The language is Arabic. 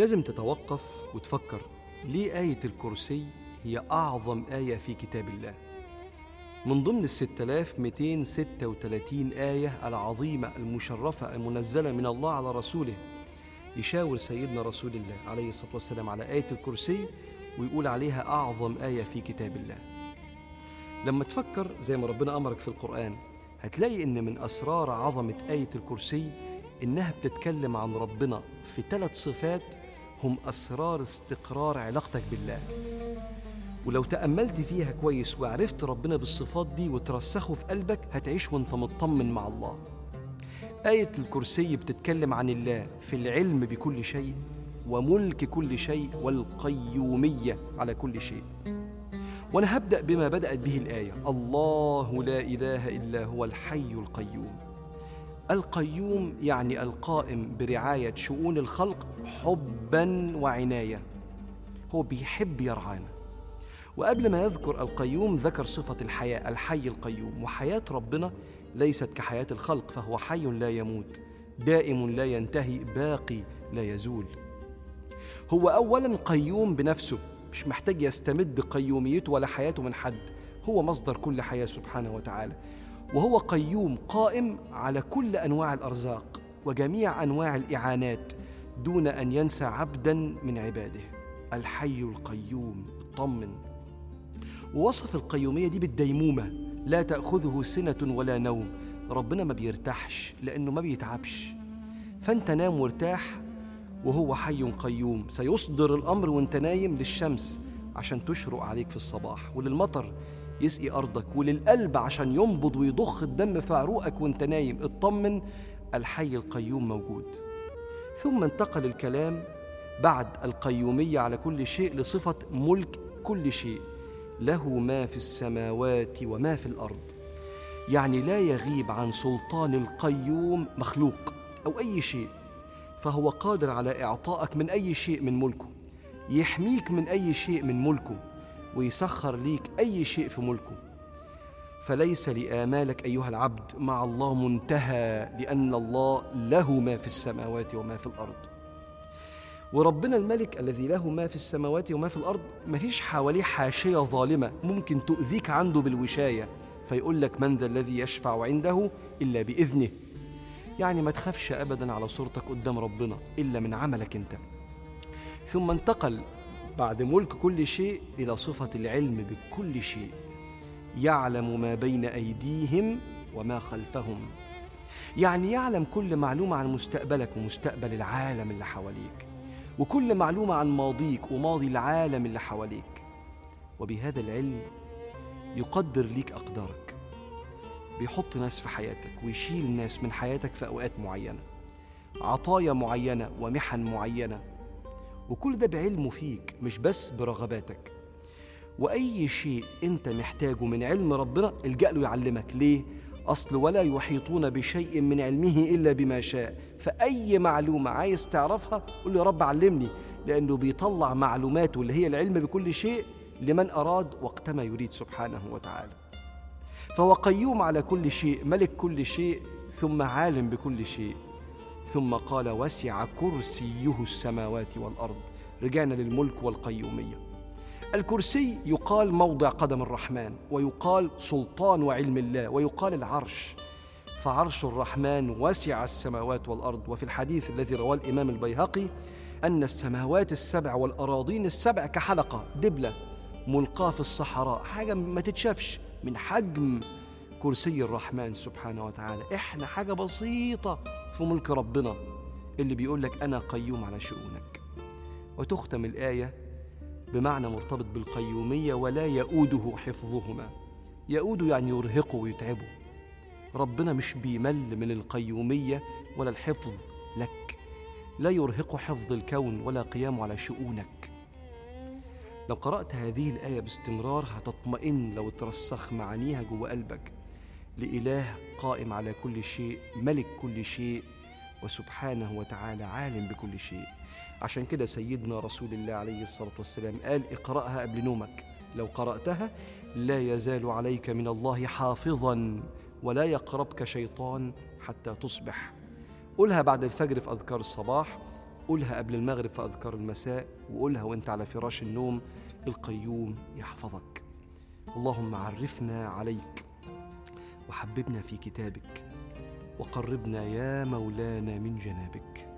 لازم تتوقف وتفكر ليه آية الكرسي هي أعظم آية في كتاب الله؟ من ضمن ستة وثلاثين آية العظيمة المشرفة المنزلة من الله على رسوله يشاور سيدنا رسول الله عليه الصلاة والسلام على آية الكرسي ويقول عليها أعظم آية في كتاب الله. لما تفكر زي ما ربنا أمرك في القرآن هتلاقي إن من أسرار عظمة آية الكرسي إنها بتتكلم عن ربنا في ثلاث صفات هم أسرار استقرار علاقتك بالله. ولو تأملت فيها كويس وعرفت ربنا بالصفات دي وترسخه في قلبك هتعيش وانت مطمن مع الله. آية الكرسي بتتكلم عن الله في العلم بكل شيء وملك كل شيء والقيومية على كل شيء. وأنا هبدأ بما بدأت به الآية. الله لا إله إلا هو الحي القيوم. القيوم يعني القائم برعاية شؤون الخلق حبا وعناية. هو بيحب يرعانا. وقبل ما يذكر القيوم ذكر صفة الحياة الحي القيوم. وحياة ربنا ليست كحياة الخلق فهو حي لا يموت دائم لا ينتهي باقي لا يزول. هو أولا قيوم بنفسه مش محتاج يستمد قيوميته ولا حياته من حد. هو مصدر كل حياة سبحانه وتعالى. وهو قيوم قائم على كل أنواع الأرزاق وجميع أنواع الإعانات دون أن ينسى عبدا من عباده. الحي القيوم اطمن ووصف القيومية دي بالديمومة. لا تأخذه سنة ولا نوم. ربنا ما بيرتاحش لأنه ما بيتعبش. فأنت نام وارتاح وهو حي قيوم. سيصدر الأمر وانت نايم للشمس عشان تشرق عليك في الصباح وللمطر. يسقي أرضك وللقلب عشان ينبض ويضخ الدم في عروقك وانت نايم. اطمن الحي القيوم موجود. ثم انتقل الكلام بعد القيومية على كل شيء لصفة ملك كل شيء. له ما في السماوات وما في الأرض. يعني لا يغيب عن سلطان القيوم مخلوق أو أي شيء. فهو قادر على إعطائك من أي شيء من ملكه. يحميك من أي شيء من ملكه. ويسخر ليك أي شيء في ملكه. فليس لآمالك أيها العبد مع الله منتهى لأن الله له ما في السماوات وما في الأرض. وربنا الملك الذي له ما في السماوات وما في الأرض مفيش حواليه حاشية ظالمة ممكن تؤذيك عنده بالوشاية فيقول لك من ذا الذي يشفع عنده إلا بإذنه. يعني ما تخافش ابدا على صورتك قدام ربنا إلا من عملك أنت. ثم انتقل بعد ملك كل شيء إلى صفة العلم بكل شيء. يعلم ما بين أيديهم وما خلفهم. يعني يعلم كل معلومة عن مستقبلك ومستقبل العالم اللي حواليك وكل معلومة عن ماضيك وماضي العالم اللي حواليك. وبهذا العلم يقدر ليك أقدارك. بيحط ناس في حياتك ويشيل ناس من حياتك في أوقات معينة. عطايا معينة ومحن معينة. وكل ده بعلمه فيك مش بس برغباتك. وأي شيء أنت محتاجه من علم ربنا الجأ له يعلمك. ليه؟ أصل ولا يحيطون بشيء من علمه إلا بما شاء. فأي معلومة عايز تعرفها قل يا رب علمني لأنه بيطلع معلوماته اللي هي العلم بكل شيء لمن أراد وقتما يريد سبحانه وتعالى. فهو قيوم على كل شيء ملك كل شيء ثم عالم بكل شيء. ثم قال وسع كرسيه السماوات والأرض رجعنا للملك والقيومية. الكرسي يقال موضع قدم الرحمن ويقال سلطان وعلم الله ويقال العرش. فعرش الرحمن وسع السماوات والأرض. وفي الحديث الذي رواه الإمام البيهقي أن السماوات السبع والأراضين السبع كحلقة دبلة ملقاة في الصحراء. حاجة ما تتشافش من حجم كرسي الرحمن سبحانه وتعالى. إحنا حاجة بسيطة في ملك ربنا اللي بيقول لك أنا قيوم على شؤونك. وتختم الآية بمعنى مرتبط بالقيومية ولا يؤوده حفظهما. يؤود يعني يرهقه ويتعبه. ربنا مش بيمل من القيومية ولا الحفظ لك. لا يرهق حفظ الكون ولا قيامه على شؤونك. لو قرأت هذه الآية باستمرار هتطمئن لو ترسخ معانيها جوه قلبك. لإله قائم على كل شيء ملك كل شيء وسبحانه وتعالى عالم بكل شيء. عشان كده سيدنا رسول الله عليه الصلاة والسلام قال اقرأها قبل نومك. لو قرأتها لا يزال عليك من الله حافظا ولا يقربك شيطان حتى تصبح. قولها بعد الفجر في أذكار الصباح قولها قبل المغرب في أذكار المساء وقولها وأنت على فراش النوم القيوم يحفظك. اللهم عرفنا عليك. وحببنا في كتابك. وقربنا يا مولانا من جنابك.